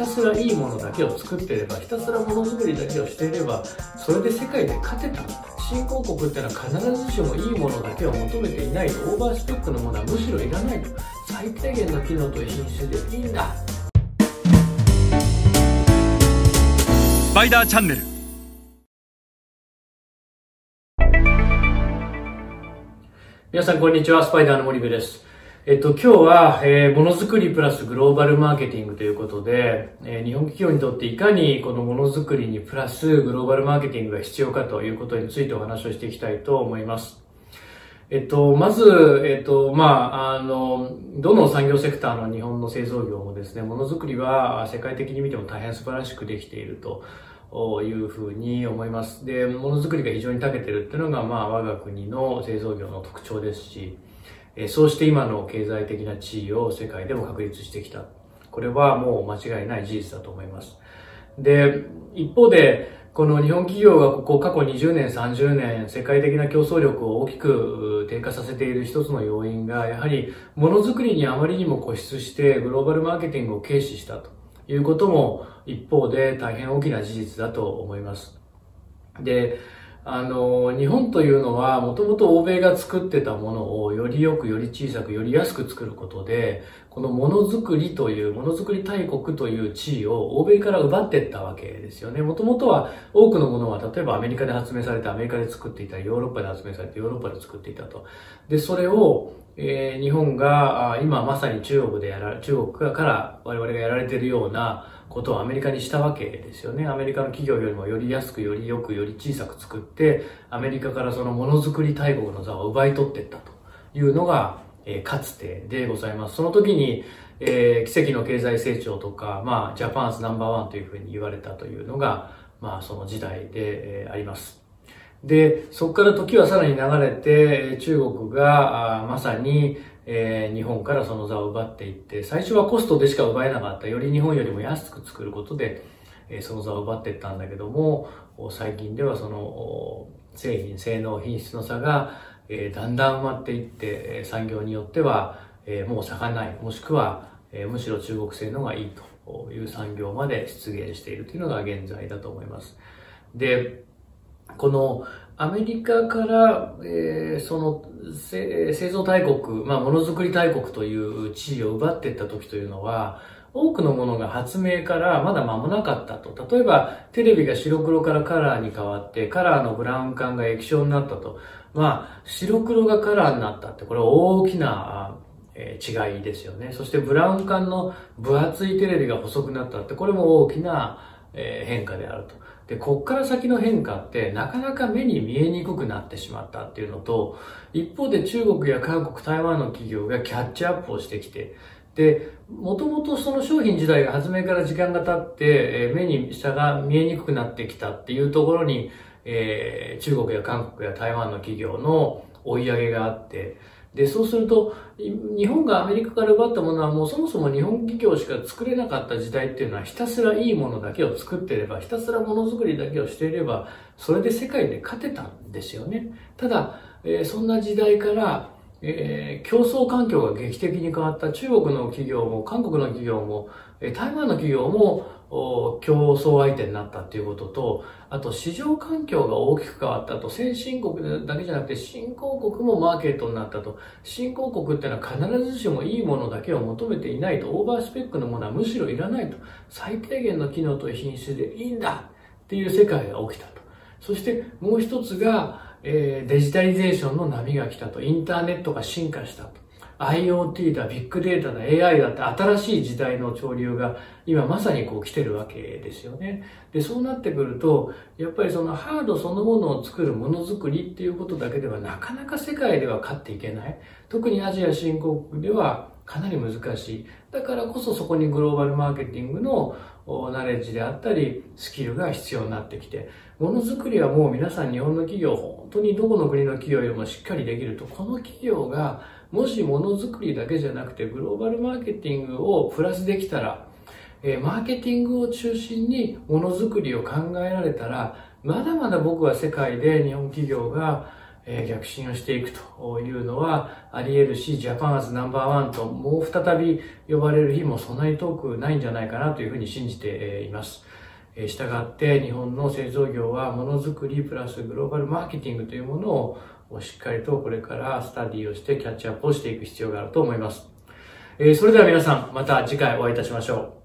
たすらいいものだけを作っていればひたすらものづくりだけをしていればそれで世界で勝てた。新興国ってのは必ずしもいいものだけを求めていない。とオーバースペックのものはむしろいらないと。最低限の機能と品質でいいんだ。スパイダーチャンネル。皆さんこんにちは。スパイダーの森部ですえっと、今日は、えー、ものづくりプラスグローバルマーケティングということで、えー、日本企業にとっていかにこのものづくりにプラスグローバルマーケティングが必要かということについてお話をしていきたいと思います。えっと、まず、えっと、まあ、あの、どの産業セクターの日本の製造業もですね、ものづくりは世界的に見ても大変素晴らしくできていると。いうふうに思います。で、ものづくりが非常に長けてるっていうのが、まあ、我が国の製造業の特徴ですし、えそうして今の経済的な地位を世界でも確立してきた。これはもう間違いない事実だと思います。で、一方で、この日本企業がここ過去20年、30年、世界的な競争力を大きく低下させている一つの要因が、やはりものづくりにあまりにも固執してグローバルマーケティングを軽視したということも一方で大変大きな事実だと思います。で、あの、日本というのは、もともと欧米が作ってたものをよりよく、より小さく、より安く作ることで、このものづくりという、ものづくり大国という地位を欧米から奪っていったわけですよね。もともとは多くのものは、例えばアメリカで発明されてアメリカで作っていた、ヨーロッパで発明されてヨーロッパで作っていたと。で、それを、えー、日本が、今まさに中国でやら、中国から我々がやられているような、ことをアメリカにしたわけですよね。アメリカの企業よりもより安く、よりよく、より小さく作って、アメリカからそのものづくり大国の座を奪い取っていったというのが、えー、かつてでございます。その時に、えー、奇跡の経済成長とか、まあ、ジャパンスナンバーワンというふうに言われたというのが、まあ、その時代で、えー、あります。で、そこから時はさらに流れて、中国が、まさに、えー、日本からその座を奪っていって、最初はコストでしか奪えなかった、より日本よりも安く作ることで、えー、その座を奪っていったんだけども、最近ではその製品、性能、品質の差が、えー、だんだん埋まっていって、産業によっては、えー、もう差がない、もしくは、えー、むしろ中国製のがいいという産業まで出現しているというのが現在だと思います。で、このアメリカから、えー、その製造大国、まあ、ものづくり大国という地位を奪っていった時というのは、多くのものが発明からまだ間もなかったと。例えば、テレビが白黒からカラーに変わって、カラーのブラウン管が液晶になったと。まあ、白黒がカラーになったって、これは大きな違いですよね。そしてブラウン管の分厚いテレビが細くなったって、これも大きな変化であると。で、こっから先の変化ってなかなか目に見えにくくなってしまったっていうのと、一方で中国や韓国、台湾の企業がキャッチアップをしてきて、で、もともとその商品自体が初めから時間が経って、え目に下が見えにくくなってきたっていうところに、えー、中国や韓国や台湾の企業の追い上げがあって、で、そうすると、日本がアメリカから奪ったものはもうそもそも日本企業しか作れなかった時代っていうのはひたすらいいものだけを作っていれば、ひたすらものづくりだけをしていれば、それで世界で勝てたんですよね。ただ、えー、そんな時代から、えー、競争環境が劇的に変わった中国の企業も韓国の企業も、えー、台湾の企業も競争相手になったっていうことと、あと市場環境が大きく変わったと、先進国だけじゃなくて新興国もマーケットになったと、新興国っていうのは必ずしもいいものだけを求めていないと、オーバースペックのものはむしろいらないと、最低限の機能と品質でいいんだっていう世界が起きたと。そしてもう一つが、えー、デジタリゼーションの波が来たと、インターネットが進化したと。IoT だ、ビッグデータだ、AI だって新しい時代の潮流が今まさにこう来てるわけですよね。で、そうなってくると、やっぱりそのハードそのものを作るものづくりっていうことだけではなかなか世界では勝っていけない。特にアジア新興国ではかなり難しい。だからこそそこにグローバルマーケティングのナレッジであったり、スキルが必要になってきて、ものづくりはもう皆さん日本の企業、本当にどこの国の企業よりもしっかりできると、この企業がもしものづくりだけじゃなくてグローバルマーケティングをプラスできたら、え、マーケティングを中心にものづくりを考えられたら、まだまだ僕は世界で日本企業が、え逆進をしていくというのはあり得るし、ジャパンアズナンバーワンともう再び呼ばれる日もそんなに遠くないんじゃないかなというふうに信じています。え従って日本の製造業はものづくりプラスグローバルマーケティングというものをしっかりとこれからスタディをしてキャッチアップをしていく必要があると思います。えそれでは皆さんまた次回お会いいたしましょう。